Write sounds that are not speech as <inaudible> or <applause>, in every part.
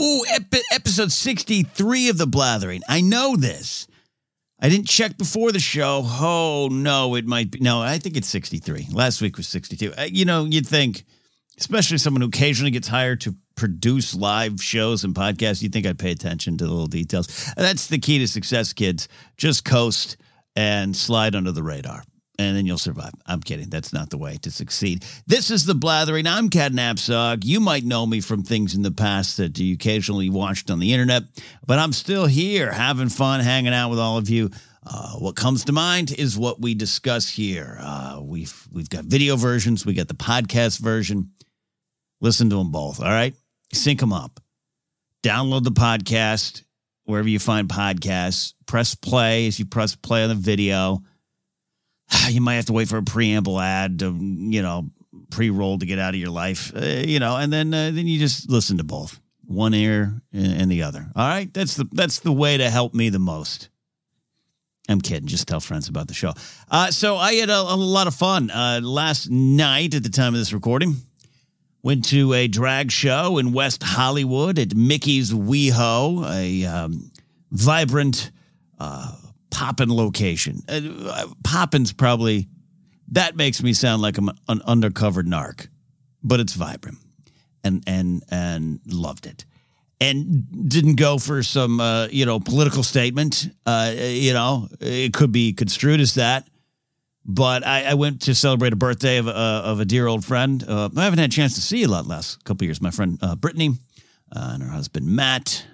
Ooh, epi- episode 63 of The Blathering. I know this. I didn't check before the show. Oh, no, it might be. No, I think it's 63. Last week was 62. Uh, you know, you'd think, especially someone who occasionally gets hired to produce live shows and podcasts, you'd think I'd pay attention to the little details. That's the key to success, kids. Just coast and slide under the radar and then you'll survive. I'm kidding. That's not the way to succeed. This is the blathering. I'm Ken Napzok. You might know me from things in the past that you occasionally watched on the internet, but I'm still here having fun, hanging out with all of you. Uh, what comes to mind is what we discuss here. Uh, we've we've got video versions, we got the podcast version. Listen to them both. All right, sync them up. Download the podcast wherever you find podcasts. Press play as you press play on the video <sighs> you might have to wait for a preamble ad to, you know, pre-roll to get out of your life, uh, you know, and then uh, then you just listen to both, one ear and the other. All right, that's the that's the way to help me the most. I'm kidding. Just tell friends about the show. Uh, so I had a, a lot of fun uh, last night at the time of this recording. Went to a drag show in West Hollywood at Mickey's WeHo, a um, vibrant uh, Poppin location. Uh, Poppin's probably that makes me sound like I'm an undercover narc, but it's vibrant, and and and loved it, and didn't go for some uh, you know political statement. Uh, you know, it could be construed as that. But I, I went to celebrate a birthday of, uh, of a dear old friend. Uh, I haven't had a chance to see a lot last couple years. My friend uh, Brittany and her husband Matt,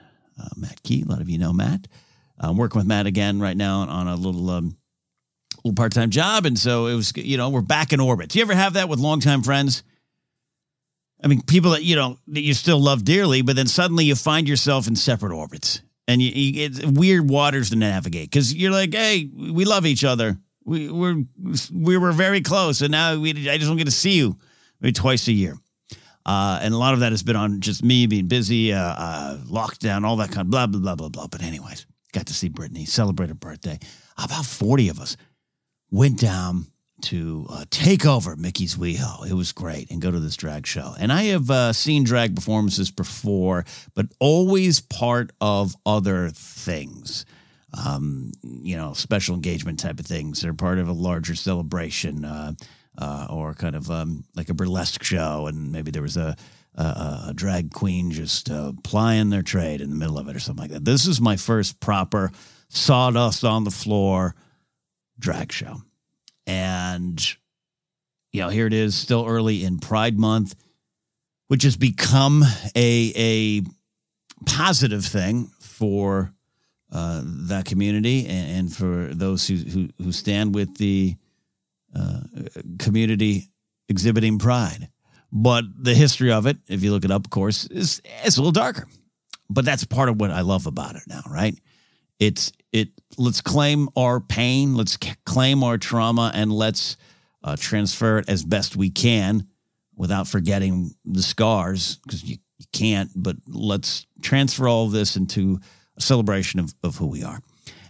Matt Key. A lot of you know Matt. I'm working with Matt again right now on a little um, little part time job, and so it was you know we're back in orbit. Do you ever have that with longtime friends? I mean, people that you know that you still love dearly, but then suddenly you find yourself in separate orbits, and you, you it's weird waters to navigate because you're like, hey, we love each other. We we're we were very close, and now we I just don't get to see you maybe twice a year. Uh, and a lot of that has been on just me being busy, uh, uh, lockdown, all that kind of blah blah blah blah blah. But anyways, got to see Brittany celebrate her birthday. About 40 of us went down to uh, take over Mickey's WeHo. It was great and go to this drag show. And I have uh, seen drag performances before, but always part of other things. Um, you know, special engagement type of things. They're part of a larger celebration uh, uh or kind of um, like a burlesque show. And maybe there was a, a, a drag queen just uh, plying their trade in the middle of it or something like that. This is my first proper sawdust on the floor drag show. And, you know, here it is, still early in Pride Month, which has become a, a positive thing for uh, that community and, and, for those who, who, who stand with the uh, community exhibiting pride. But the history of it, if you look it up, of course, is it's a little darker. But that's part of what I love about it now, right? It's it. Let's claim our pain, let's claim our trauma, and let's uh, transfer it as best we can without forgetting the scars because you, you can't. But let's transfer all this into a celebration of, of who we are.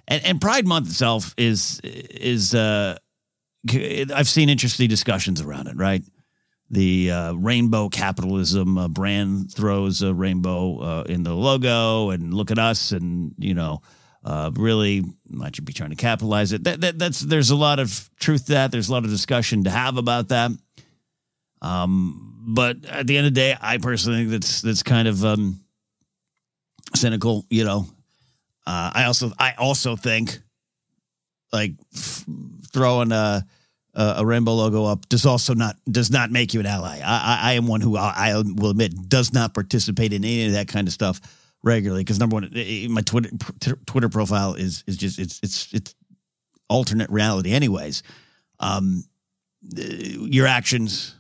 And, and Pride Month itself is is uh, I've seen interesting discussions around it, right? The uh, rainbow capitalism uh, brand throws a rainbow uh, in the logo and look at us and you know uh, really might you be trying to capitalize it. That, that, that's there's a lot of truth to that. There's a lot of discussion to have about that. Um, but at the end of the day i personally think that's that's kind of um, cynical you know. Uh, i also i also think like f- throwing a uh, a rainbow logo up does also not does not make you an ally. I, I, I am one who I, I, will admit does not participate in any of that kind of stuff regularly because number one, my Twitter Twitter profile is is just it's it's it's alternate reality, anyways. Um, your actions,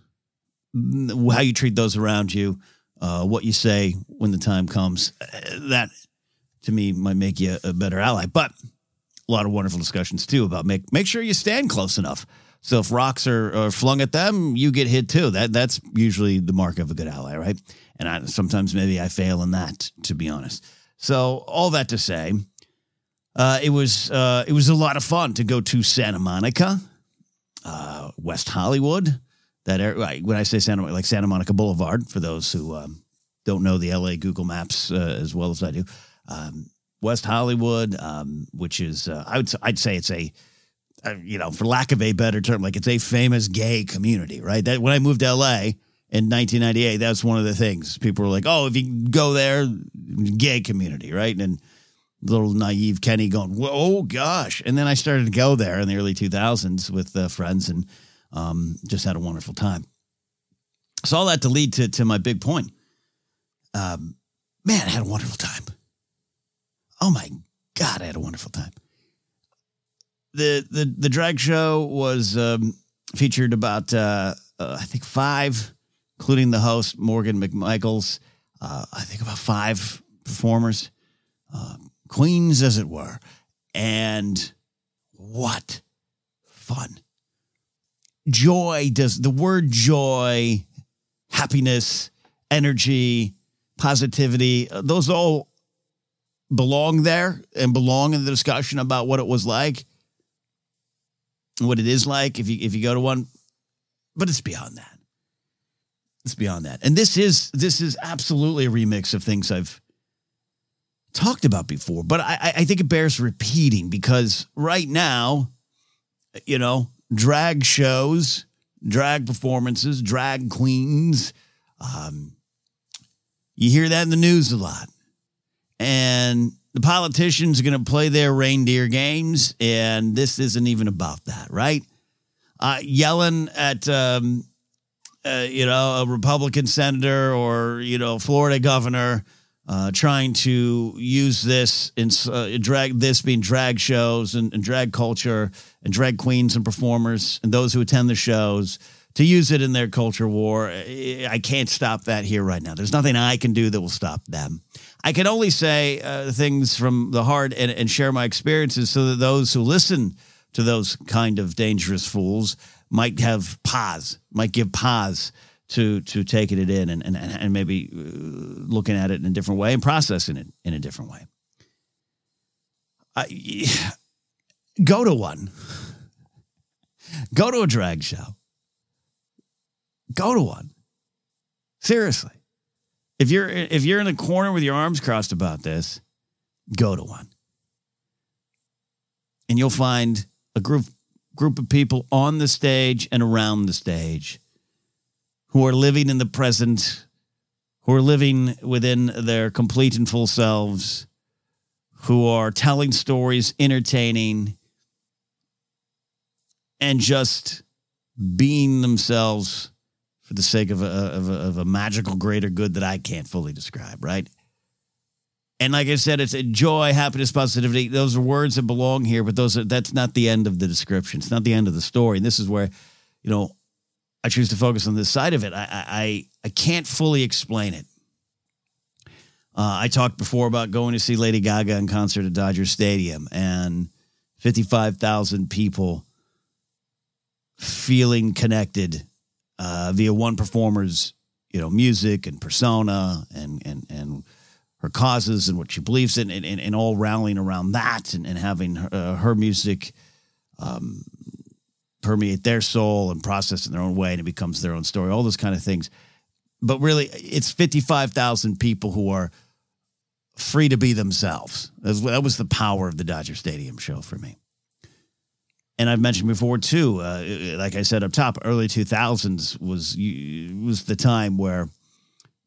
how you treat those around you, uh, what you say when the time comes. Uh, that to me might make you a better ally. But a lot of wonderful discussions too about make make sure you stand close enough. So if rocks are, are flung at them, you get hit too. That that's usually the mark of a good ally, right? And I, sometimes maybe I fail in that, to be honest. So all that to say, uh, it was uh, it was a lot of fun to go to Santa Monica, uh, West Hollywood. That area, when I say Santa like Santa Monica Boulevard, for those who um, don't know the LA Google Maps uh, as well as I do, um, West Hollywood, um, which is uh, I would I'd say it's a you know for lack of a better term, like it's a famous gay community, right? That when I moved to LA in 1998, that's one of the things people were like, oh, if you go there, gay community, right? And little naive Kenny going, oh gosh. And then I started to go there in the early 2000s with uh, friends and um, just had a wonderful time. So all that to lead to, to my big point. Um, man, I had a wonderful time. Oh my God, I had a wonderful time. The, the, the drag show was um, featured about, uh, uh, I think, five, including the host, Morgan McMichaels. Uh, I think about five performers. Um, queens, as it were. And what fun. Joy does the word joy, happiness, energy, positivity, uh, those all belong there and belong in the discussion about what it was like, what it is like if you if you go to one. But it's beyond that. It's beyond that. And this is this is absolutely a remix of things I've talked about before, but I, I think it bears repeating because right now, you know, drag shows, drag performances, drag queens, um, you hear that in the news a lot. And the politicians are going to play their reindeer games, and this isn't even about that, right? Uh, yelling at, um, uh, you know, a Republican senator or, you know, Florida governor uh, trying to use this in uh, drag this being drag shows and, and, drag culture and drag queens and performers and those who attend the shows to use it in their culture war. I can't stop that here right now. There's nothing I can do that will stop them. I can only say uh, things from the heart and, and share my experiences so that those who listen to those kind of dangerous fools might have pause, might give pause to to taking it in and and, and maybe uh, looking at it in a different way and processing it in a different way. I, <sighs> go to one. Go to a drag show. Go to one. Seriously. If you're if you're in a corner with your arms crossed about this, go to one. And you'll find a group group of people on the stage and around the stage who are living in the present, who are living within their complete and full selves, who are telling stories, entertaining, and just being themselves for the sake of a, of a, of a magical greater good that I can't fully describe, right? And like I said, it's joy, happiness, positivity. Those are words that belong here, but those are that's not the end of the description. It's not the end of the story. And this is where, you know, I choose to focus on this side of it. I I I can't fully explain it. Uh, I talked before about going to see Lady Gaga in concert at Dodger Stadium and 55,000 people feeling connected uh, via one performer's, you know, music and persona and and and her causes and what she believes in, and, and, and all rallying around that and, and having her, uh, her music um, permeate their soul and process in their own way and it becomes their own story, all those kind of things. But really, it's 55,000 people who are free to be themselves. That was the power of the Dodger Stadium show for me. And I've mentioned before too, uh, like I said up top, early 2000s was was the time where,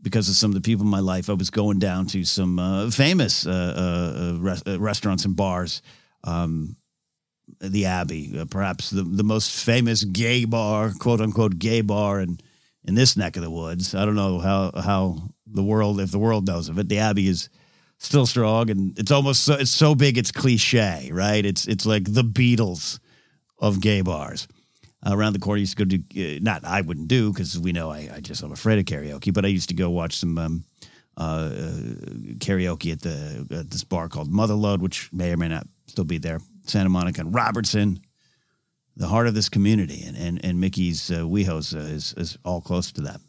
because of some of the people in my life, I was going down to some uh, famous uh, uh, uh res- uh, restaurants and bars. Um, the Abbey, uh, perhaps the, the most famous gay bar, quote unquote gay bar in, in this neck of the woods. I don't know how, how the world, if the world knows of it, the Abbey is still strong and it's almost so, it's so big it's cliche, right? It's, it's like the Beatles of gay bars. uh, around the corner. I used to go to uh, not I wouldn't do because we know I, I just I'm afraid of karaoke, but I used to go watch some um, uh, uh, karaoke at the at this bar called Motherlode, which may or may not still be there, Santa Monica and Robertson, the heart of this community, and and and Mickey's uh, WeHo's uh, is is all close to that,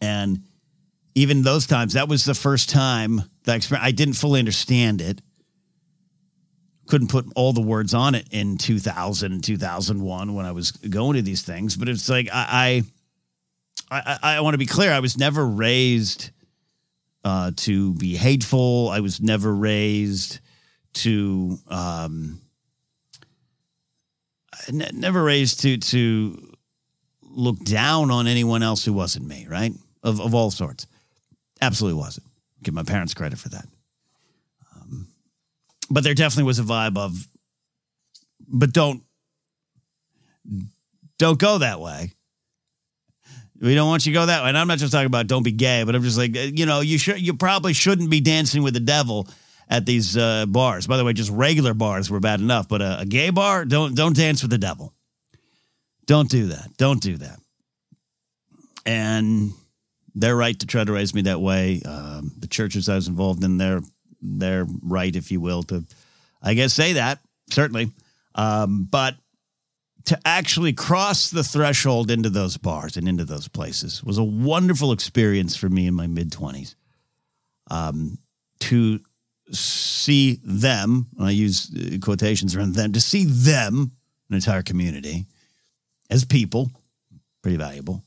and even those times, that was the first time that. I didn't fully understand it couldn't put all the words on it in 2000 2001 when I was going to these things. But it's like I I, I, I want to be clear. I was never raised uh, to be hateful. I was never raised to um, never raised to to look down on anyone else who wasn't me. Right of of all sorts. Absolutely wasn't. Give my parents credit for that but there definitely was a vibe of, but don't, don't go that way. We don't want you to go that way. And I'm not just talking about don't be gay, but I'm just like, you know, you should, you probably shouldn't be dancing with the devil at these uh, bars. By the way, just regular bars were bad enough, but a, a gay bar, don't, don't dance with the devil. Don't do that. Don't do that. And they're right to try to raise me that way. Um, the churches I was involved in, they're their right, if you will, to, I guess, say that, certainly. Um, but to actually cross the threshold into those bars and into those places was a wonderful experience for me in my mid 20s. Um, to see them, and I use uh, quotations around them, to see them, an entire community, as people, pretty valuable,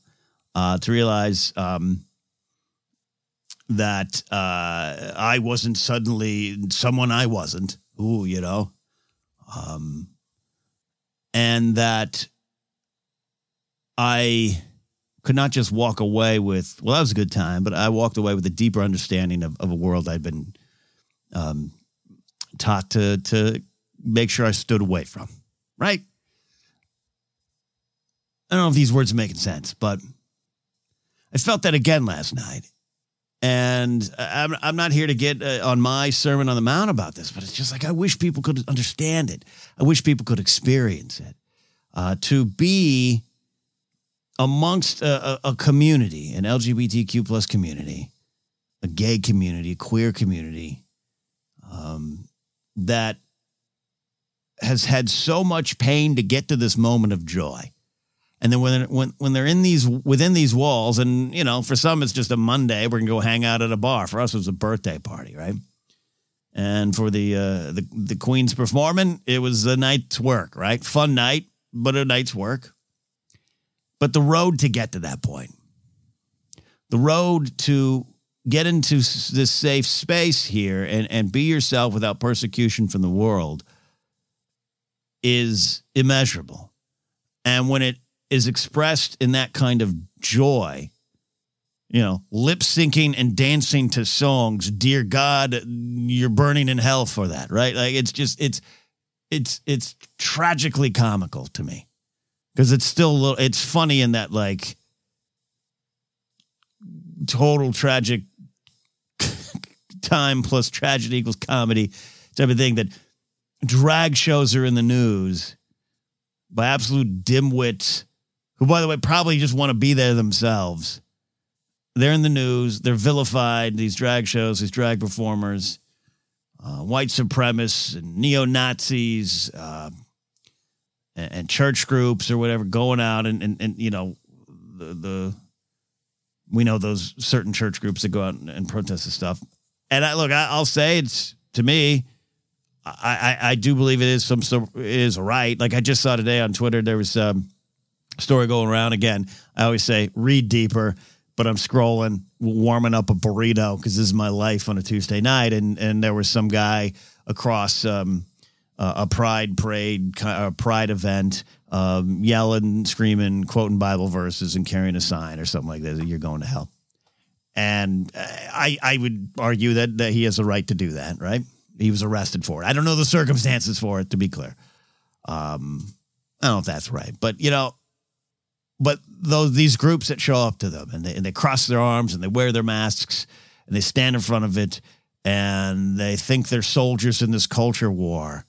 uh, to realize um, that uh, I wasn't suddenly someone I wasn't. Ooh, you know, um, and that I could not just walk away with. Well, that was a good time, but I walked away with a deeper understanding of, of a world I'd been um, taught to to make sure I stood away from. Right. I don't know if these words are making sense, but I felt that again last night and I'm, I'm not here to get uh, on my Sermon on the Mount about this, but it's just like I wish people could understand it. I wish people could experience it. Uh, to be amongst a, a, community, an LGBTQ plus community, a gay community, a queer community, um, that has had so much pain to get to this moment of joy and then when when when they're in these within these walls, and you know, for some it's just a Monday, we're gonna go hang out at a bar. For us, it was a birthday party, right? And for the uh, the the Queen's performing, it was a night's work, right? Fun night, but a night's work. But the road to get to that point, the road to get into this safe space here and, and be yourself without persecution from the world is immeasurable. And when it is expressed in that kind of joy, you know, lip syncing and dancing to songs. Dear God, you're burning in hell for that, right? Like it's just it's it's it's tragically comical to me because it's still little. It's funny in that like total tragic <laughs> time plus tragedy equals comedy type of thing that drag shows are in the news by absolute dimwits who, by the way, probably just want to be there themselves. They're in the news. They're vilified. These drag shows, these drag performers, uh, white supremacists and neo Nazis, uh, and, and, church groups or whatever going out and, and, and you know, the, the, we know those certain church groups that go out and, and protest this stuff. And I look, I, will say it's to me, I, I, I do believe it is some sort it is right. Like I just saw today on Twitter, there was um, story going around again. I always say read deeper, but I'm scrolling, warming up a burrito because this is my life on a Tuesday night, and and there was some guy across um, uh, a pride parade, a pride event, um, yelling, screaming, quoting Bible verses, and carrying a sign or something like that. You're going to hell. And uh, I, I would argue that, that he has a right to do that, right? He was arrested for it. I don't know the circumstances for it, to be clear. Um, I don't know if that's right, but you know, but those these groups that show up to them and they, and they cross their arms and they wear their masks and they stand in front of it and they think they're soldiers in this culture war.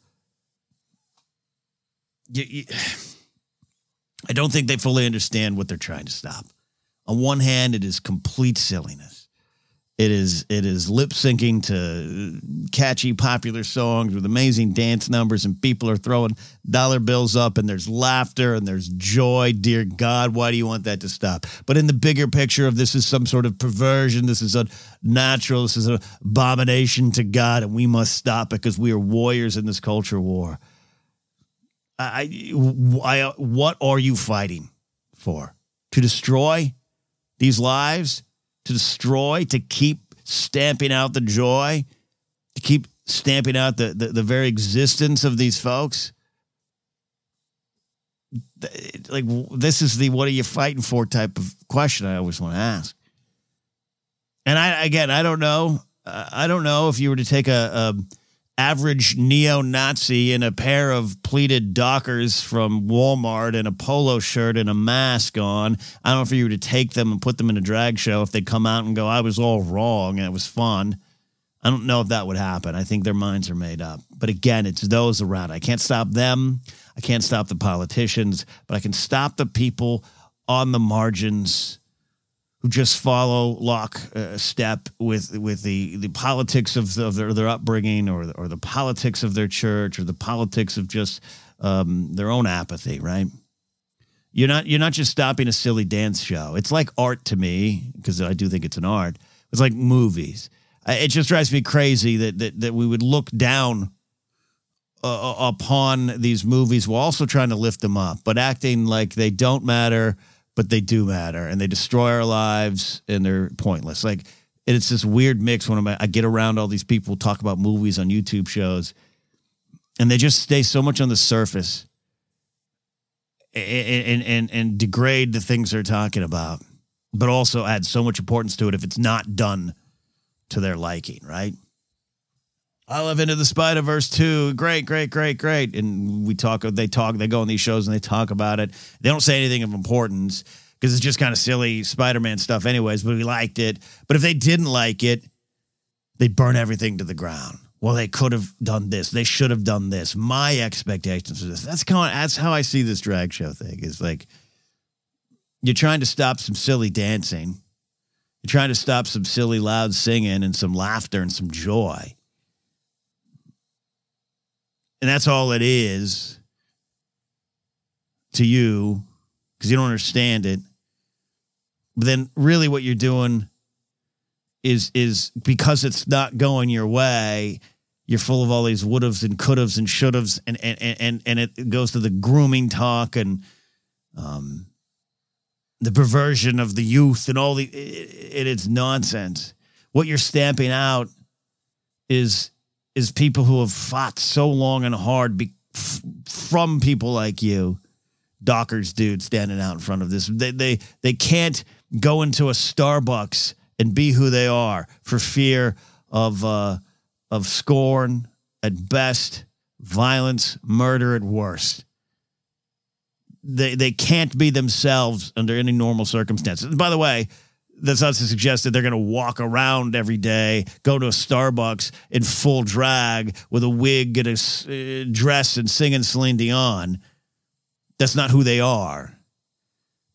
You, you, <sighs> I don't think they fully understand what they're trying to stop. On one hand, it is complete silliness. It is it is lip syncing to catchy popular songs with amazing dance numbers and people are throwing dollar bills up and there's laughter and there's joy. Dear God, why do you want that to stop? But in the bigger picture of this is some sort of perversion, this is unnatural, this is an abomination to God, and we must stop it because we are warriors in this culture war. I, I, what are you fighting for? To destroy these lives? To destroy, to keep stamping out the joy, to keep stamping out the, the, the very existence of these folks? Like, this is the what are you fighting for type of question I always want to ask. And I, again, I don't know. Uh, I don't know if you were to take a, a average neo Nazi in a pair of pleated Dockers from Walmart and a polo shirt and a mask on. I don't know if you were to take them and put them in a drag show, if they'd come out and go, I was all wrong and it was fun. I don't know if that would happen. I think their minds are made up. But again, it's those around. I can't stop them. I can't stop the politicians, but I can stop the people on the margins who just follow lock uh, step with with the, the politics of, the, of their, their upbringing or or the politics of their church or the politics of just um, their own apathy, right? You're not you're not just stopping a silly dance show. It's like art to me because I do think it's an art. It's like movies. It just drives me crazy that that, that we would look down uh, upon these movies while also trying to lift them up, but acting like they don't matter but they do matter and they destroy our lives and they're pointless. Like it's this weird mix when I get around all these people talk about movies on YouTube shows and they just stay so much on the surface and, and, and, and degrade the things they're talking about, but also add so much importance to it if it's not done to their liking, right? I love Into the Spider Verse too. Great, great, great, great. And we talk, they talk, they go on these shows and they talk about it. They don't say anything of importance because it's just kind of silly Spider Man stuff, anyways. But we liked it. But if they didn't like it, they'd burn everything to the ground. Well, they could have done this. They should have done this. My expectations this. That's kind of, that's how I see this drag show thing. Is like you're trying to stop some silly dancing. You're trying to stop some silly loud singing and some laughter and some joy and that's all it is to you because you don't understand it. But then really what you're doing is is because it's not going your way, you're full of all these would haves and could haves and should haves and and, and and it goes to the grooming talk and um the perversion of the youth and all the it, it's nonsense. What you're stamping out is is people who have fought so long and hard be, f- from people like you, Dockers dude standing out in front of this. They, they, they can't go into a Starbucks and be who they are for fear of, uh, of scorn at best, violence, murder at worst. They, they can't be themselves under any normal circumstances. By the way, that's not to suggest that they're going to walk around every day, go to a Starbucks in full drag with a wig and a uh, dress and singing Celine Dion. That's not who they are.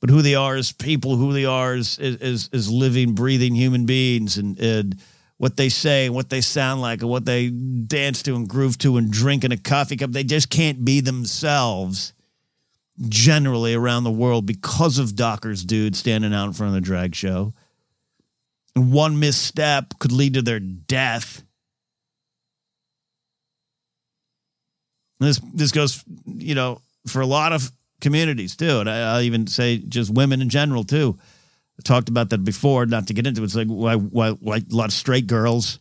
But who they are is people, who they are is, is, is living, breathing human beings and, and what they say and what they sound like and what they dance to and groove to and drink in a coffee cup. They just can't be themselves generally around the world because of Dockers dude standing out in front of the drag show. And one misstep could lead to their death. This this goes, you know, for a lot of communities too, and I, will even say just women in general too. I talked about that before, not to get into it. It's like why why, why a lot of straight girls,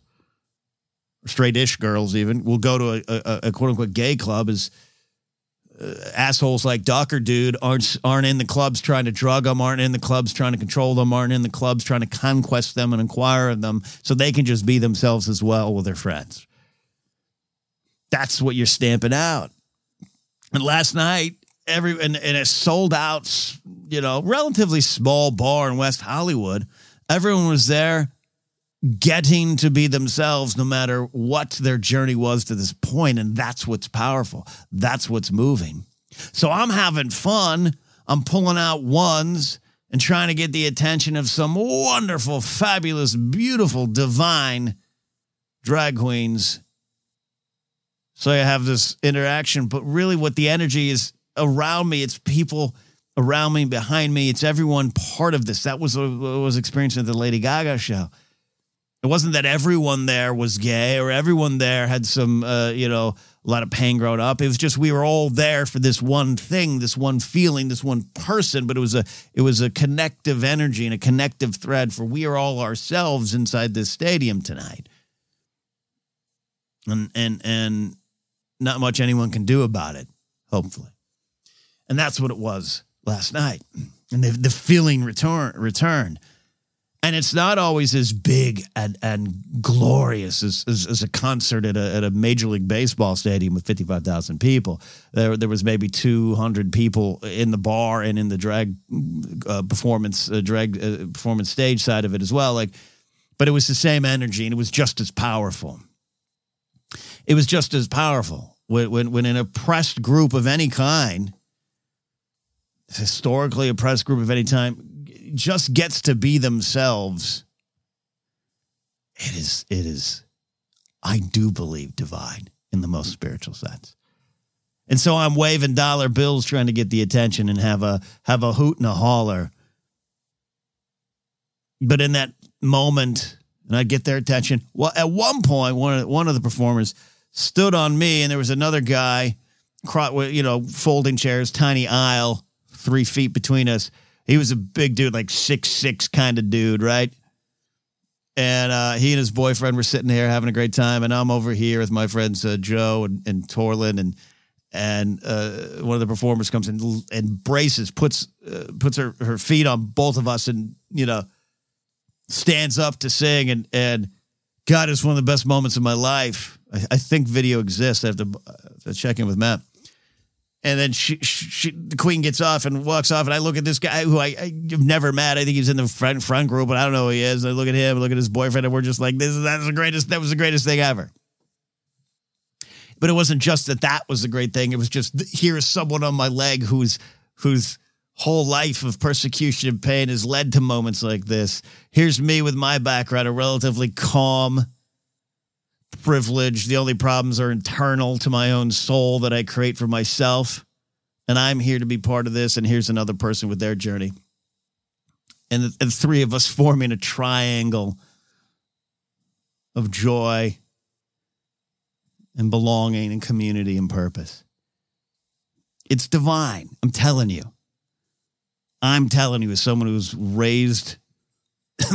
straight-ish girls even, will go to a, a, a quote unquote gay club is assholes like Docker dude aren't aren't in the clubs trying to drug them, aren't in the clubs trying to control them, aren't in the clubs trying to conquest them and inquire of them, so they can just be themselves as well with their friends. That's what you're stamping out. And last night, every in, in a sold out, you know, relatively small bar in West Hollywood, everyone was there getting to be themselves no matter what their journey was to this point and that's what's powerful that's what's moving so i'm having fun I'm pulling out ones and trying to get the attention of some wonderful, fabulous, beautiful, divine drag queens. So I have this interaction, but really what the energy is around me, it's people around me, behind me, it's everyone part of this. That was what I was experiencing at the Lady Gaga show. It wasn't that everyone there was gay or everyone there had some, uh, you know, a lot of pain growing up. It was just we were all there for this one thing, this one feeling, this one person. But it was a it was a connective energy and a connective thread for we are all ourselves inside this stadium tonight. And and and not much anyone can do about it, hopefully. And that's what it was last night. And the, the feeling return returned. And it's not always as big and, and glorious as, as, as a concert at a, at a Major League Baseball stadium with 55,000 people. There, there was maybe 200 people in the bar and in the drag uh, performance, uh, drag uh, performance stage side of it as well. Like, but it was the same energy and it was just as powerful. It was just as powerful when, when, when an oppressed group of any kind, historically oppressed group of any time, just gets to be themselves, it is, it is, I do believe, divine in the most spiritual sense. And so I'm waving dollar bills trying to get the attention and have a have a hoot and a holler. But in that moment, and I get their attention. Well, at one point, one of one of the performers stood on me, and there was another guy, you know, folding chairs, tiny aisle, three feet between us, he was a big dude, like six six kind of dude, right? And uh, he and his boyfriend were sitting here having a great time, and I'm over here with my friends uh, Joe and, and Torlin, and and uh, one of the performers comes and braces, puts uh, puts her, her feet on both of us, and you know stands up to sing, and and God, it's one of the best moments of my life. I, I think video exists. I have to, I have to check in with Matt. And then she, she, the queen gets off and walks off, and I look at this guy who I, I've never met. I think he's in the front front group, but I don't know who he is. I look at him, look at his boyfriend, and we're just like, "This is that's the greatest. That was the greatest thing ever." But it wasn't just that that was the great thing. It was just here is someone on my leg who's whose whole life of persecution and pain has led to moments like this. Here's me with my background, a relatively calm privilege. The only problems are internal to my own soul that I create for myself. And I'm here to be part of this. And here's another person with their journey. And the, the three of us forming a triangle of joy and belonging and community and purpose. It's divine. I'm telling you. I'm telling you, as someone who's raised <clears throat>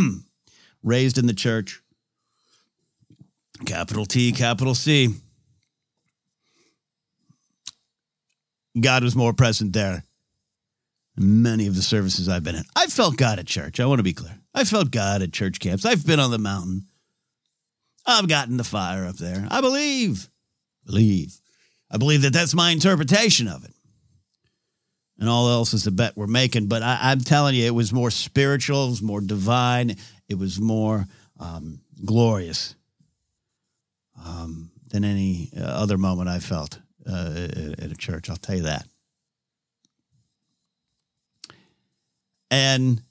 raised in the church, Capital T, capital C. God was more present there many of the services I've been in. I felt God at church. I want to be clear. I felt God at church camps. I've been on the mountain. I've gotten the fire up there. I believe, believe. I believe that that's my interpretation of it. And all else is a bet we're making. But I, am telling you, it was more spiritual, it was more divine, it was more um, glorious um, than any uh, other moment I felt uh, at a church. I'll tell you that. And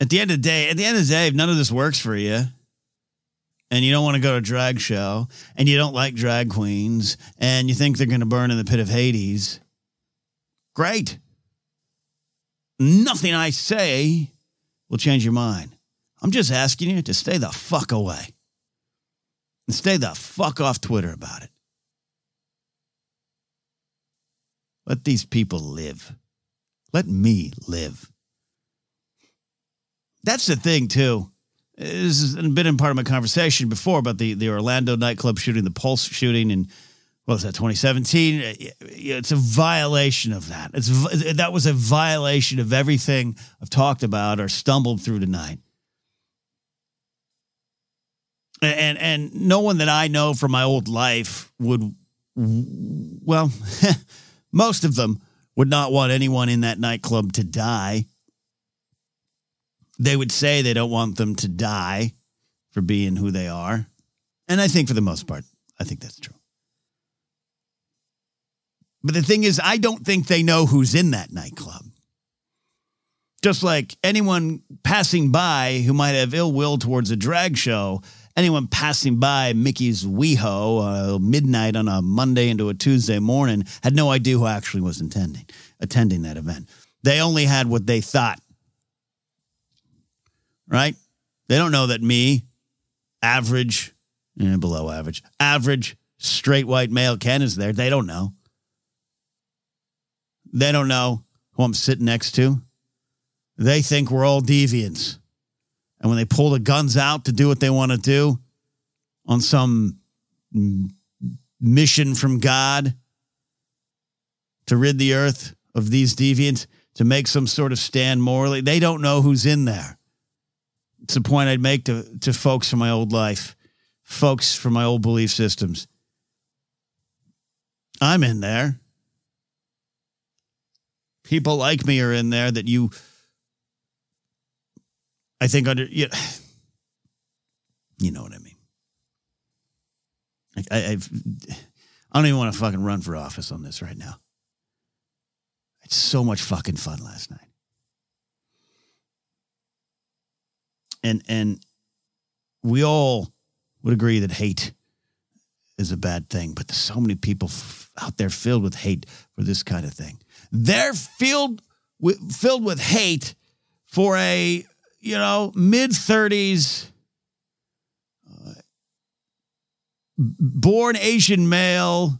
at the end of the day, at the end of the day, if none of this works for you, and you don't want to go to a drag show, and you don't like drag queens, and you think they're going to burn in the pit of Hades, great. Nothing I say will change your mind. I'm just asking you to stay the fuck away and stay the fuck off Twitter about it. Let these people live. Let me live. That's the thing, too. This has been in part of my conversation before about the, the Orlando nightclub shooting, the Pulse shooting, and what was that, 2017? Uh, it's a violation of that. It's That was a violation of everything I've talked about or stumbled through tonight and and no one that I know from my old life would well <laughs> most of them would not want anyone in that nightclub to die. They would say they don't want them to die for being who they are. And I think for the most part I think that's true. But the thing is, I don't think they know who's in that nightclub. Just like anyone passing by who might have ill will towards a drag show, anyone passing by Mickey's WeHo uh, midnight on a Monday into a Tuesday morning had no idea who actually was intending attending that event. They only had what they thought. Right? They don't know that me, average, eh, below average, average straight white male Ken is there. They don't know. They don't know who I'm sitting next to. They think we're all deviants. And when they pull the guns out to do what they want to do on some mission from God to rid the earth of these deviants, to make some sort of stand morally, they don't know who's in there. It's a point I'd make to, to folks from my old life, folks from my old belief systems. I'm in there. People like me are in there that you I think under you, <sighs> you know what I mean. I, I've, I don't even want to fucking run for office on this right now. It's so much fucking fun last night. And and we all would agree that hate is a bad thing, but there's so many people f- out there filled with hate for this kind of thing. They're filled with filled with hate for a you know, mid 30s, uh, born Asian male,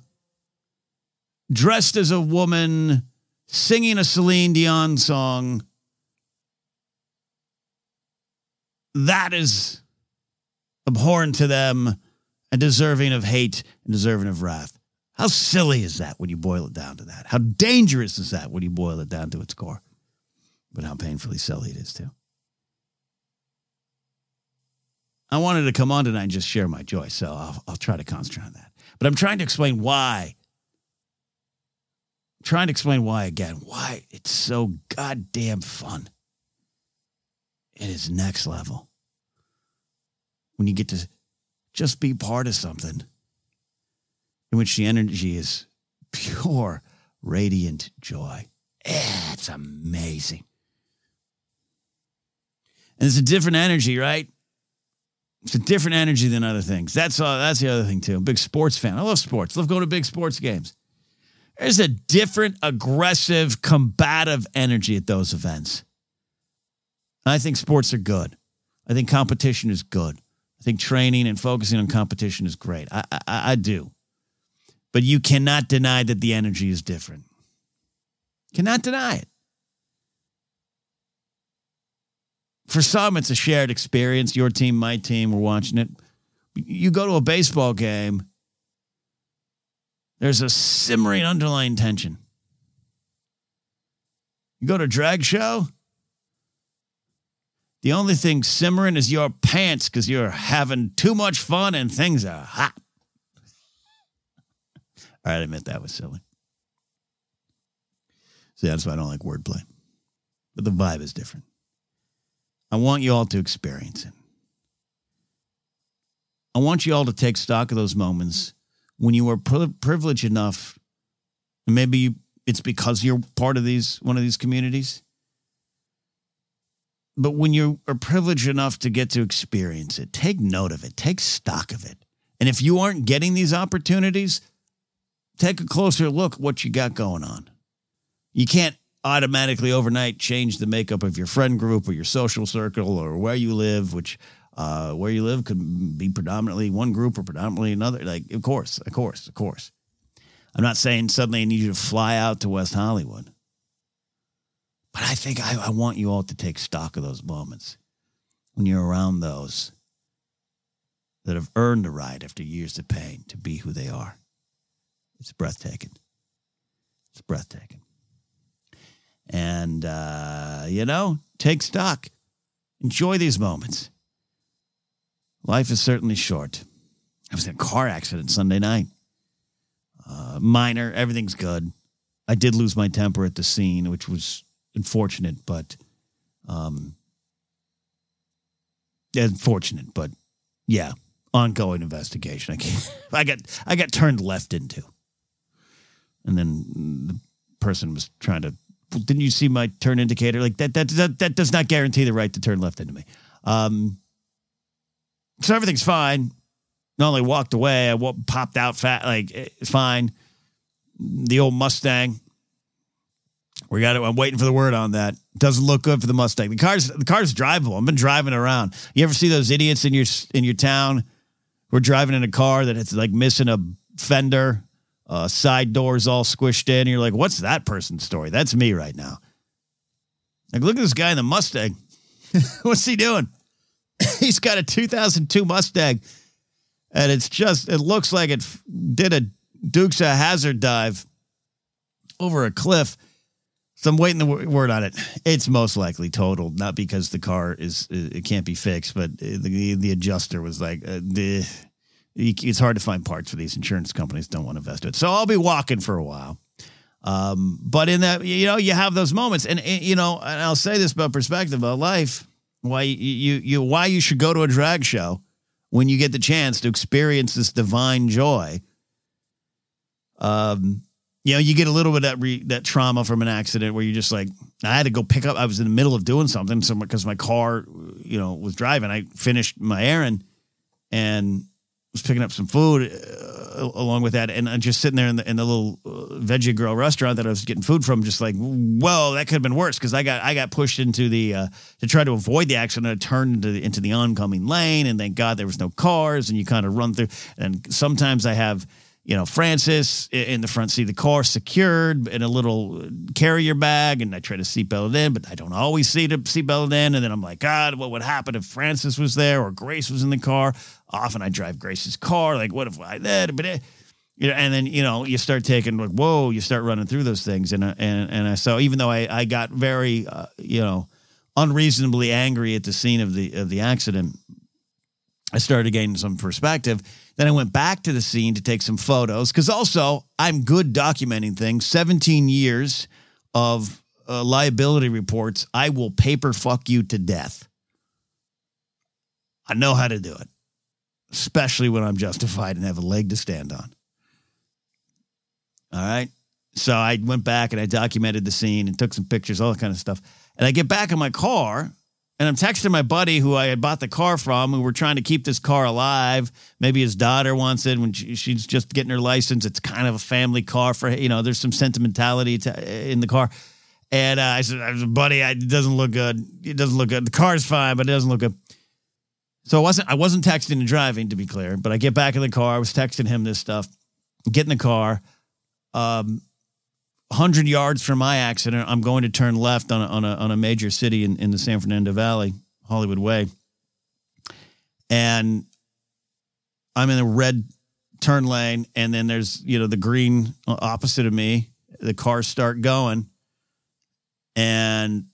dressed as a woman, singing a Celine Dion song. That is abhorrent to them and deserving of hate and deserving of wrath. How silly is that when you boil it down to that? How dangerous is that when you boil it down to its core? But how painfully silly it is, too. I wanted to come on tonight and just share my joy, so I'll, I'll try to concentrate on that. But I'm trying to explain why. I'm trying to explain why again, why it's so goddamn fun. It is next level. When you get to just be part of something in which the energy is pure, radiant joy. it's amazing. And it's a different energy, right? It's a different energy than other things. That's uh, that's the other thing too. I'm a big sports fan. I love sports. Love going to big sports games. There's a different, aggressive, combative energy at those events. I think sports are good. I think competition is good. I think training and focusing on competition is great. I, I, I do. But you cannot deny that the energy is different. Cannot deny it. For some, it's a shared experience. Your team, my team, we're watching it. You go to a baseball game, there's a simmering underlying tension. You go to a drag show, the only thing simmering is your pants because you're having too much fun and things are hot. <laughs> All right, I admit that was silly. See, that's why I don't like wordplay. But the vibe is different. I want you all to experience it. I want you all to take stock of those moments when you were privileged enough, maybe it's because you're part of these one of these communities. But when you are privileged enough to get to experience it, take note of it, take stock of it. And if you aren't getting these opportunities, take a closer look at what you got going on. You can't automatically overnight change the makeup of your friend group or your social circle or where you live, which uh, where you live could be predominantly one group or predominantly another. Like, of course, of course, of course. I'm not saying suddenly I need you to fly out to West Hollywood. But I think I, I want you all to take stock of those moments when you're around those that have earned the right after years of pain to be who they are. It's breathtaking. It's breathtaking and, uh, you know, take stock. Enjoy these moments. Life is certainly short. I was in a car accident Sunday night. Uh, minor, everything's good. I did lose my temper at the scene, which was unfortunate, but um, unfortunate, but yeah, ongoing investigation. I, <laughs> I got I got turned left into. And then the person was trying to, didn't you see my turn indicator? Like that, that, that, that does not guarantee the right to turn left into me. Um, so everything's fine. Not only walked away, I popped out fat, like it's fine. The old Mustang. We got it. I'm waiting for the word on that. Doesn't look good for the Mustang. The car's the car's drivable. I've been driving around. You ever see those idiots in your in your town who are driving in a car that it's like missing a fender, uh, side doors all squished in? You're like, what's that person's story? That's me right now. Like, look at this guy in the Mustang. <laughs> what's he doing? <laughs> He's got a 2002 Mustang, and it's just it looks like it did a Dukes of Hazzard dive over a cliff so I'm waiting the word on it. It's most likely totaled, not because the car is it can't be fixed, but the the adjuster was like, uh, the, it's hard to find parts for these insurance companies. Don't want to invest it, so I'll be walking for a while. Um, but in that, you know, you have those moments, and you know, and I'll say this about perspective about life. Why you you why you should go to a drag show when you get the chance to experience this divine joy. Um you know, you get a little bit that re, that trauma from an accident where you're just like, I had to go pick up. I was in the middle of doing something, so because my car, you know, was driving. I finished my errand and was picking up some food uh, along with that, and I'm just sitting there in the in the little uh, veggie grill restaurant that I was getting food from, just like, whoa, that could have been worse because I got I got pushed into the uh, to try to avoid the accident. I turned into the, into the oncoming lane, and thank God there was no cars, and you kind of run through. And sometimes I have you know, Francis in the front seat of the car, secured in a little carrier bag, and I try to seatbelt it in, but I don't always see the seatbelt in. And then I'm like, God, what would happen if Francis was there or Grace was in the car? Often I drive Grace's car. Like, what if I did? But it, you know, and then you know, you start taking like, whoa, you start running through those things, and and and I, so even though I I got very, uh, you know, unreasonably angry at the scene of the of the accident, I started gaining some perspective then I went back to the scene to take some photos because also I'm good documenting things. 17 years of uh, liability reports. I will paper fuck you to death. I know how to do it, especially when I'm justified and have a leg to stand on. All right. So I went back and I documented the scene and took some pictures, all that kind of stuff. And I get back in my car and I'm texting my buddy who I had bought the car from, who we're trying to keep this car alive. Maybe his daughter wants it when she, she's just getting her license. It's kind of a family car for, you know, there's some sentimentality to, in the car. And uh, I said, buddy, it doesn't look good. It doesn't look good. The car's fine, but it doesn't look good. So I wasn't, I wasn't texting and driving, to be clear, but I get back in the car. I was texting him this stuff, get in the car. Um, 100 yards from my accident, I'm going to turn left on a, on a, on a major city in, in the San Fernando Valley, Hollywood Way. And I'm in a red turn lane, and then there's, you know, the green opposite of me. The cars start going, and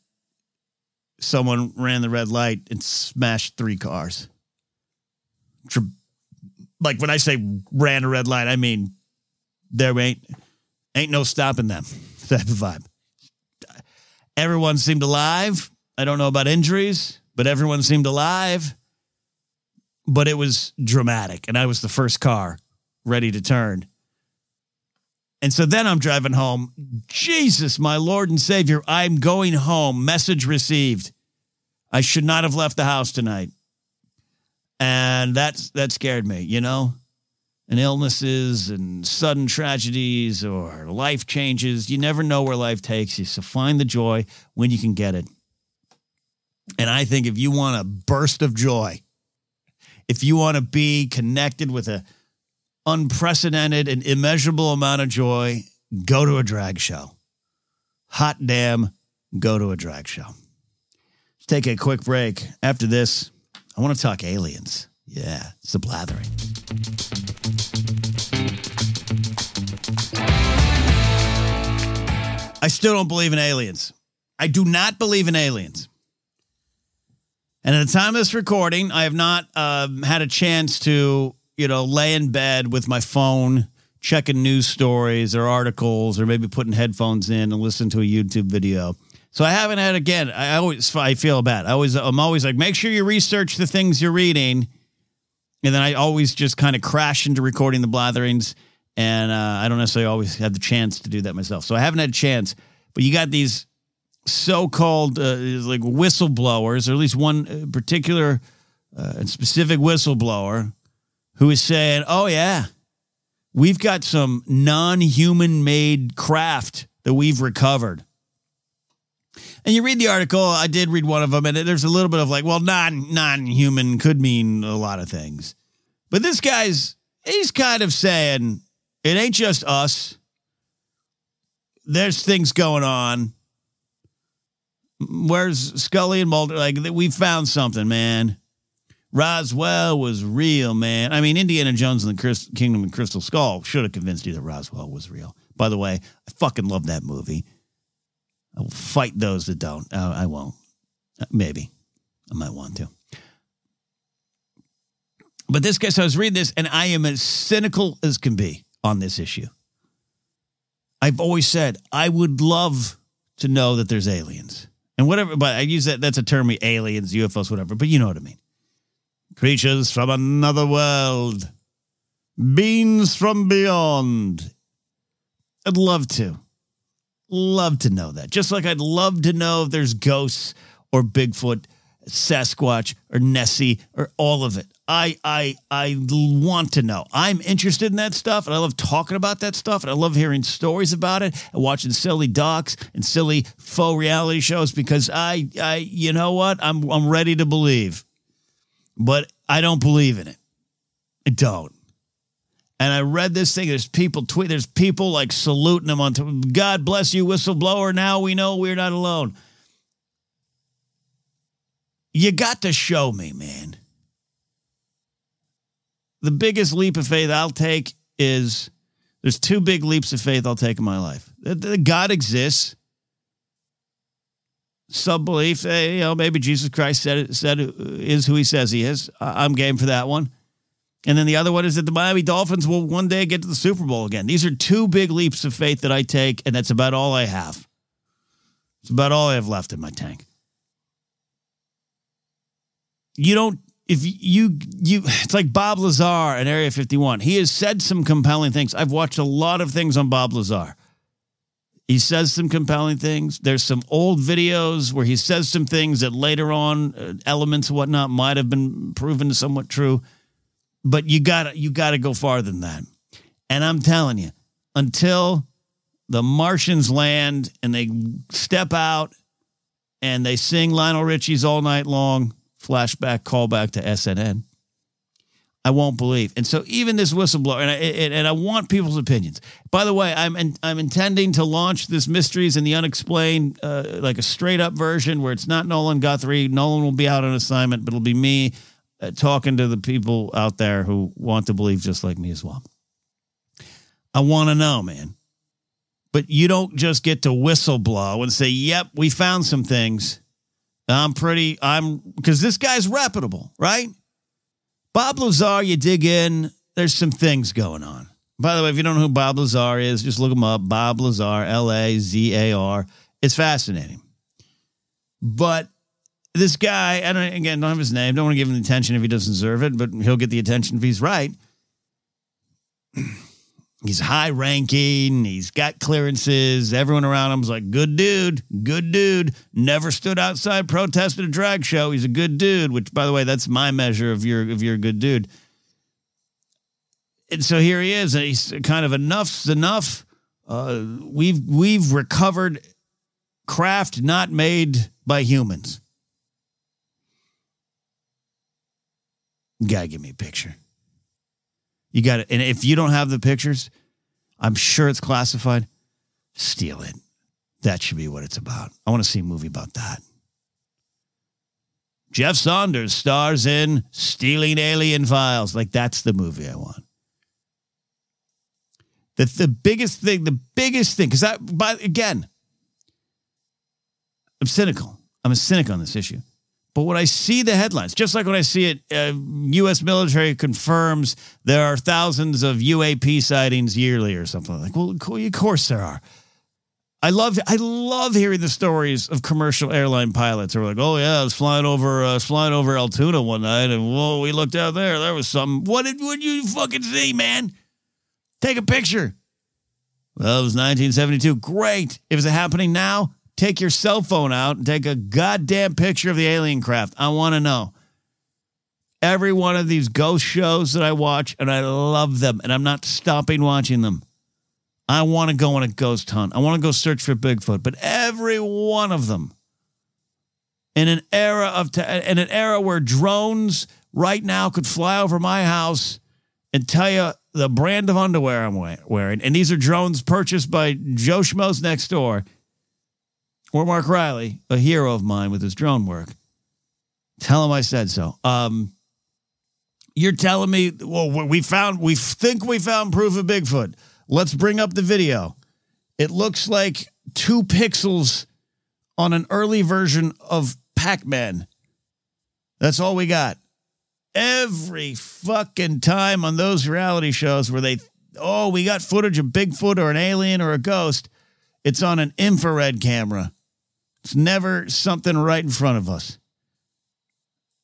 someone ran the red light and smashed three cars. Like when I say ran a red light, I mean there ain't Ain't no stopping them. <laughs> Type of vibe. Everyone seemed alive. I don't know about injuries, but everyone seemed alive. But it was dramatic. And I was the first car ready to turn. And so then I'm driving home. Jesus, my Lord and Savior, I'm going home. Message received. I should not have left the house tonight. And that's that scared me, you know? And illnesses and sudden tragedies or life changes. You never know where life takes you. So find the joy when you can get it. And I think if you want a burst of joy, if you want to be connected with an unprecedented and immeasurable amount of joy, go to a drag show. Hot damn, go to a drag show. Let's take a quick break. After this, I want to talk aliens. Yeah, it's the blathering. I still don't believe in aliens. I do not believe in aliens. And at the time of this recording, I have not um, had a chance to, you know, lay in bed with my phone, checking news stories or articles, or maybe putting headphones in and listen to a YouTube video. So I haven't had again. I always I feel bad. I always I'm always like, make sure you research the things you're reading, and then I always just kind of crash into recording the blatherings and uh, I don't necessarily always have the chance to do that myself. So I haven't had a chance. But you got these so-called uh, like whistleblowers, or at least one uh, particular uh, and specific whistleblower who is saying, "Oh yeah, we've got some non-human made craft that we've recovered." And you read the article. I did read one of them, and there's a little bit of like, well, non non-human could mean a lot of things, but this guy's he's kind of saying it ain't just us. There's things going on. Where's Scully and Mulder? Like we found something, man. Roswell was real, man. I mean, Indiana Jones and the Kingdom of Crystal Skull should have convinced you that Roswell was real. By the way, I fucking love that movie. I will fight those that don't. Uh, I won't. Maybe. I might want to. But this guy, so I was reading this, and I am as cynical as can be on this issue. I've always said I would love to know that there's aliens and whatever, but I use that, that's a term, we aliens, UFOs, whatever, but you know what I mean. Creatures from another world, beings from beyond. I'd love to. Love to know that. Just like I'd love to know if there's ghosts or Bigfoot, Sasquatch or Nessie or all of it. I I I want to know. I'm interested in that stuff and I love talking about that stuff and I love hearing stories about it and watching silly docs and silly faux reality shows because I I you know what? I'm I'm ready to believe. But I don't believe in it. I don't. And I read this thing. There's people tweet. There's people like saluting him on. T- God bless you, whistleblower. Now we know we're not alone. You got to show me, man. The biggest leap of faith I'll take is there's two big leaps of faith I'll take in my life. God exists. Some belief, eh, you know, maybe Jesus Christ said said uh, is who he says he is. I'm game for that one. And then the other one is that the Miami Dolphins will one day get to the Super Bowl again. These are two big leaps of faith that I take, and that's about all I have. It's about all I have left in my tank. You don't if you you it's like Bob Lazar in Area 51. He has said some compelling things. I've watched a lot of things on Bob Lazar. He says some compelling things. There's some old videos where he says some things that later on uh, elements and whatnot might have been proven somewhat true but you gotta you got to go farther than that. And I'm telling you, until the Martians land and they step out and they sing Lionel Richie's all night long, flashback callback to SNN. I won't believe. And so even this whistleblower, and I, and I want people's opinions. By the way, I'm I'm intending to launch this Mysteries and the Unexplained, uh, like a straight up version where it's not Nolan Guthrie. Nolan will be out on assignment, but it'll be me uh, talking to the people out there who want to believe just like me as well. I want to know, man. But you don't just get to whistle blow and say, "Yep, we found some things." I'm pretty. I'm because this guy's reputable, right? Bob Lazar, you dig in. There's some things going on. By the way, if you don't know who Bob Lazar is, just look him up. Bob Lazar, L A Z A R. It's fascinating. But this guy, I don't again don't have his name. Don't want to give him the attention if he doesn't deserve it, but he'll get the attention if he's right. He's high ranking. He's got clearances. Everyone around him's like, good dude, good dude. Never stood outside, protested a drag show. He's a good dude. Which, by the way, that's my measure of your of your good dude. And so here he is. And he's kind of enough's enough. Uh, we've we've recovered craft not made by humans. You gotta give me a picture. You got it. And if you don't have the pictures, I'm sure it's classified. Steal it. That should be what it's about. I want to see a movie about that. Jeff Saunders stars in Stealing Alien Files. Like, that's the movie I want. The, the biggest thing, the biggest thing, because I, but again, I'm cynical. I'm a cynic on this issue. But when I see the headlines, just like when I see it, uh, U.S. military confirms there are thousands of UAP sightings yearly or something like. Well, of course there are. I love I love hearing the stories of commercial airline pilots who are like, oh yeah, I was flying over uh, flying over Altoona one night, and whoa, we looked out there, there was some. What did what you fucking see, man? Take a picture. Well, it was 1972. Great. If it's happening now, take your cell phone out and take a goddamn picture of the alien craft. I want to know. Every one of these ghost shows that I watch, and I love them, and I'm not stopping watching them. I want to go on a ghost hunt. I want to go search for Bigfoot, but every one of them in an era of in an era where drones right now could fly over my house and tell you the brand of underwear I'm wearing. And these are drones purchased by Joe Schmoes next door or Mark Riley, a hero of mine with his drone work. Tell him I said so. Um, you're telling me, well, we found, we think we found proof of Bigfoot. Let's bring up the video. It looks like two pixels on an early version of Pac Man. That's all we got every fucking time on those reality shows where they, oh, we got footage of Bigfoot or an alien or a ghost, it's on an infrared camera. It's never something right in front of us.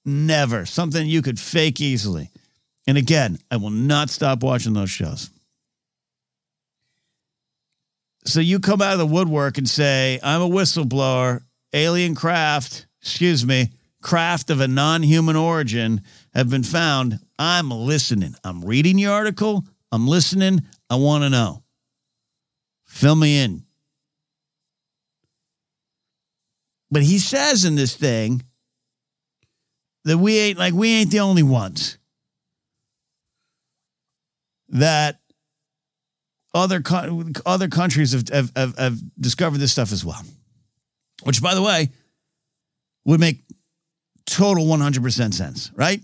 Never. Something you could fake easily. And again, I will not stop watching those shows. So you come out of the woodwork and say, I'm a whistleblower, alien craft, excuse me, craft of a non human origin have been found, I'm listening. I'm reading your article. I'm listening. I want to know. Fill me in. But he says in this thing that we ain't like we ain't the only ones. That other other countries have, have, have, have discovered this stuff as well. Which, by the way, would make total 100% sense, right?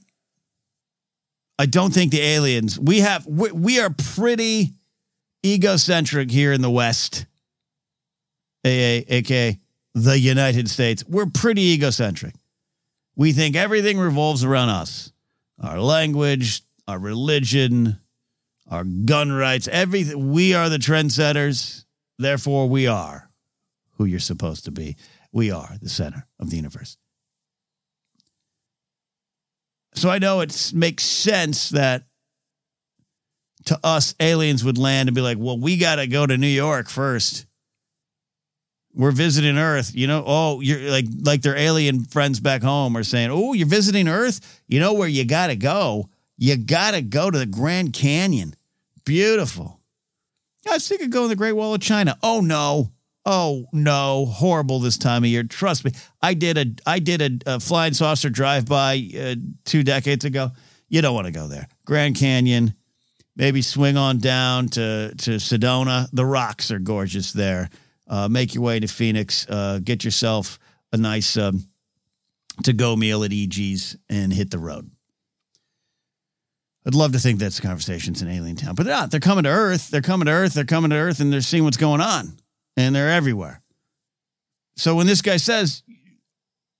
I don't think the aliens, we have, we, we are pretty egocentric here in the West, aka, aka the United States. We're pretty egocentric. We think everything revolves around us our language, our religion, our gun rights, everything. We are the trendsetters. Therefore, we are who you're supposed to be. We are the center of the universe. So I know it makes sense that to us, aliens would land and be like, well, we got to go to New York first. We're visiting Earth, you know. Oh, you're like like their alien friends back home are saying, "Oh, you're visiting Earth. You know where you got to go? You got to go to the Grand Canyon. Beautiful. I was thinking going to the Great Wall of China. Oh no, Oh no, horrible this time of year. Trust me, I did a I did a, a flying saucer drive by uh, two decades ago. You don't want to go there. Grand Canyon, maybe swing on down to to Sedona. The rocks are gorgeous there. Uh, make your way to Phoenix. Uh, get yourself a nice um, to go meal at Eegee's and hit the road. I'd love to think that's conversations in Alien Town, but they're not. They're coming to Earth. They're coming to Earth. They're coming to Earth, and they're seeing what's going on and they're everywhere. So when this guy says,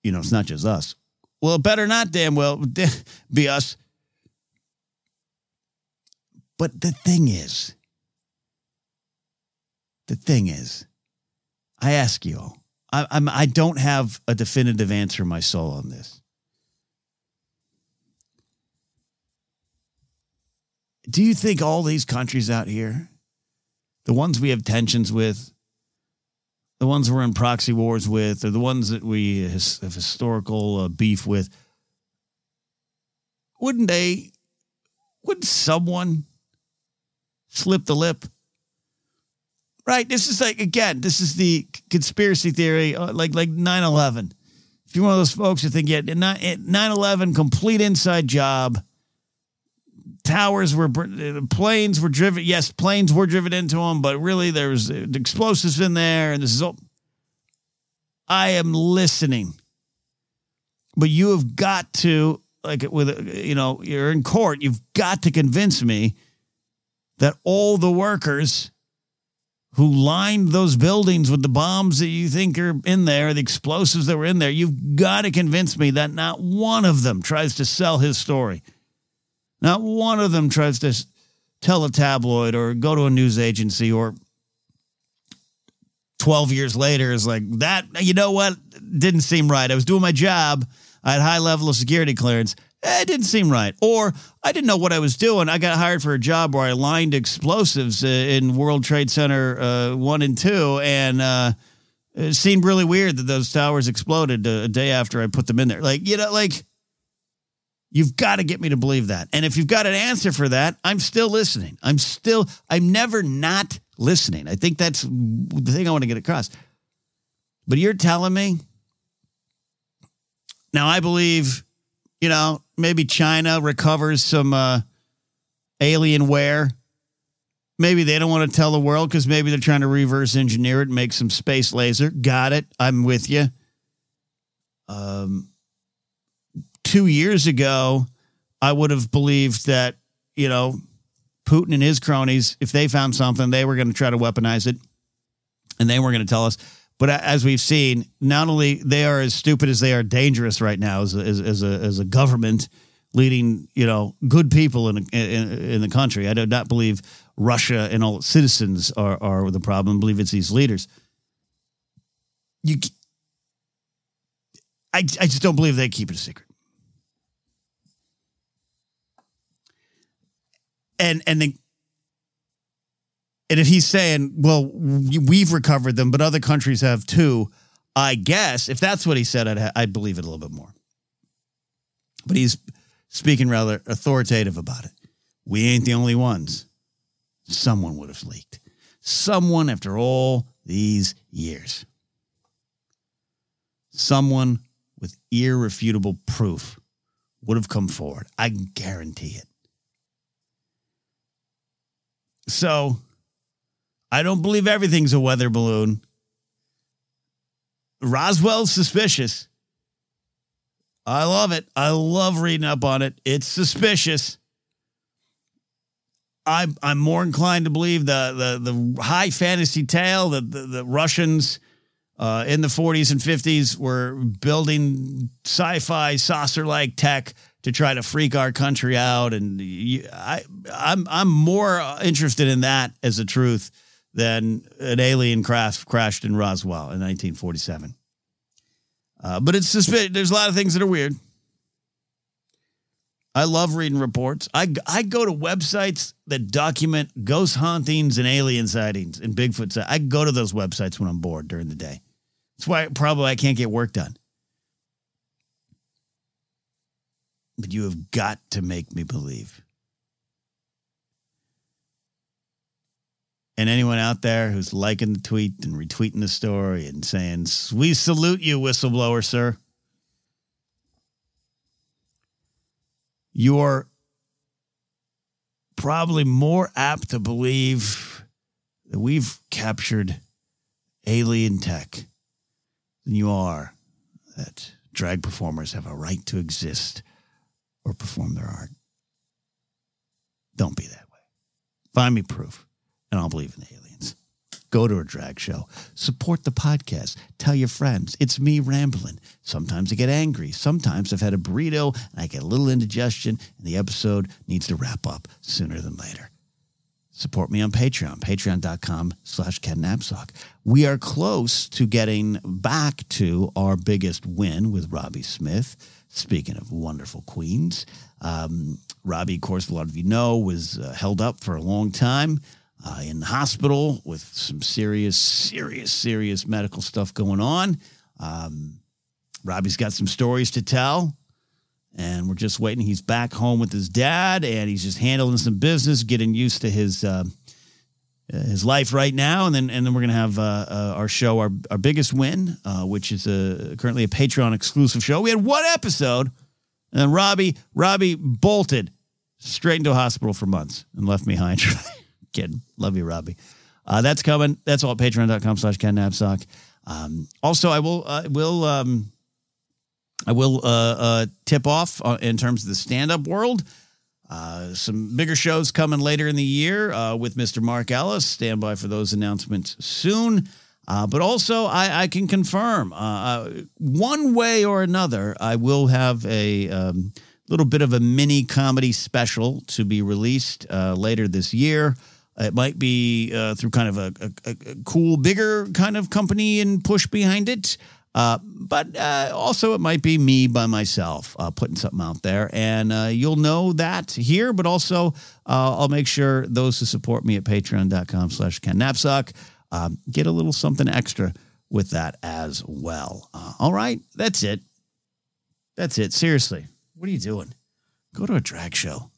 you know, it's not just us, well, it better not damn well <laughs> be us. But the thing is, the thing is, I ask you all, I, I'm, I don't have a definitive answer in my soul on this. Do you think all these countries out here, the ones we have tensions with, the ones we're in proxy wars with, or the ones that we have historical uh, beef with, wouldn't they? Wouldn't someone slip the lip? Right. This is like again. This is the conspiracy theory, uh, like like nine eleven. If you're one of those folks who think, yeah, 9 11, complete inside job towers were planes were driven. Yes, planes were driven into them, but really there was uh, explosives in there, and this is all. I am listening, but you have got to like with you know you're in court. You've got to convince me that all the workers who lined those buildings with the bombs that you think are in there, the explosives that were in there, you've got to convince me that not one of them tries to sell his story. Not one of them tries to tell a tabloid or go to a news agency or 12 years later is like, that, you know what? Didn't seem right. I was doing my job. I had high level of security clearance. Eh, it didn't seem right. Or I didn't know what I was doing. I got hired for a job where I lined explosives uh, in World Trade Center uh, 1 and 2, and uh, it seemed really weird that those towers exploded a day after I put them in there. Like, you know, like, you've got to get me to believe that. And if you've got an answer for that, I'm still listening. I'm still, I'm never not listening. I think that's the thing I want to get across. But you're telling me, now I believe you know, maybe China recovers some uh, Alienware. Maybe they don't want to tell the world because maybe they're trying to reverse engineer it and make some space laser. Got it. I'm with you. Um, two years ago, I would have believed that, you know, Putin and his cronies, if they found something, they were going to try to weaponize it and they weren't going to tell us. But as we've seen, not only they are as stupid as they are dangerous right now as a, as, as a, as a government leading, you know, good people in, in, in the country. I do not believe Russia and all its citizens are, are the problem. I believe it's these leaders. You, I, I just don't believe they keep it a secret. And and the and if he's saying, well, we've recovered them, but other countries have too, I guess if that's what he said, I'd, I'd believe it a little bit more. But he's speaking rather authoritative about it. We ain't the only ones. Someone would have leaked. Someone after all these years. Someone with irrefutable proof would have come forward. I guarantee it. So I don't believe everything's a weather balloon. Roswell's suspicious. I love it. I love reading up on it. It's suspicious. I'm I'm more inclined to believe the the the high fantasy tale that the, the Russians uh, in the 40s and 50s were building sci-fi saucer-like tech to try to freak our country out, and I I'm I'm more interested in that as a truth than an alien craft crashed in Roswell in 1947. Uh, but it's suspicious. There's a lot of things that are weird. I love reading reports. I, I go to websites that document ghost hauntings and alien sightings and Bigfoot sightings. I go to those websites when I'm bored during the day. That's why probably I can't get work done. But you have got to make me believe. And anyone out there who's liking the tweet and retweeting the story and saying, We salute you, whistleblower, sir. You're probably more apt to believe that we've captured alien tech than you are that drag performers have a right to exist or perform their art. Don't be that way. Find me proof and I'll believe in the aliens. Go to a drag show, support the podcast, tell your friends. It's me rambling. Sometimes I get angry. Sometimes I've had a burrito and I get a little indigestion, and the episode needs to wrap up sooner than later. Support me on Patreon, patreon.com slash Ken Napzok. We are close to getting back to our biggest win with Robbie Smith. Speaking of wonderful queens, um, Robbie, of course, a lot of you know, was uh, held up for a long time uh, in the hospital with some serious, serious, serious medical stuff going on. Um, Robbie's got some stories to tell, and we're just waiting. He's back home with his dad, and he's just handling some business, getting used to his uh, his life right now. And then and then we're gonna have uh, uh, our show, our our biggest win, uh, which is a, currently a Patreon exclusive show. We had one episode, and then Robbie Robbie bolted straight into a hospital for months and left me high and dry. <laughs> Kidding. Love you, Robbie. Uh, that's coming. That's all at patreon.com slash Ken Napzok. Um, also, I will, uh, will, um, I will uh, uh, tip off uh, in terms of the stand up world. Uh, some bigger shows coming later in the year uh, with Mr. Mark Ellis. Stand by for those announcements soon. Uh, but also, I, I can confirm uh, uh, one way or another, I will have a um, little bit of a mini comedy special to be released later this year. It might be uh, through kind of a, a, a, cool, bigger kind of company and push behind it. Uh, but uh, also, it might be me by myself uh, putting something out there. And uh, you'll know that here, but also uh, I'll make sure those who support me at patreon.com slash Ken Napzok um, get a little something extra with that as well. Uh, all right, that's it. That's it. Seriously, what are you doing? Go to a drag show.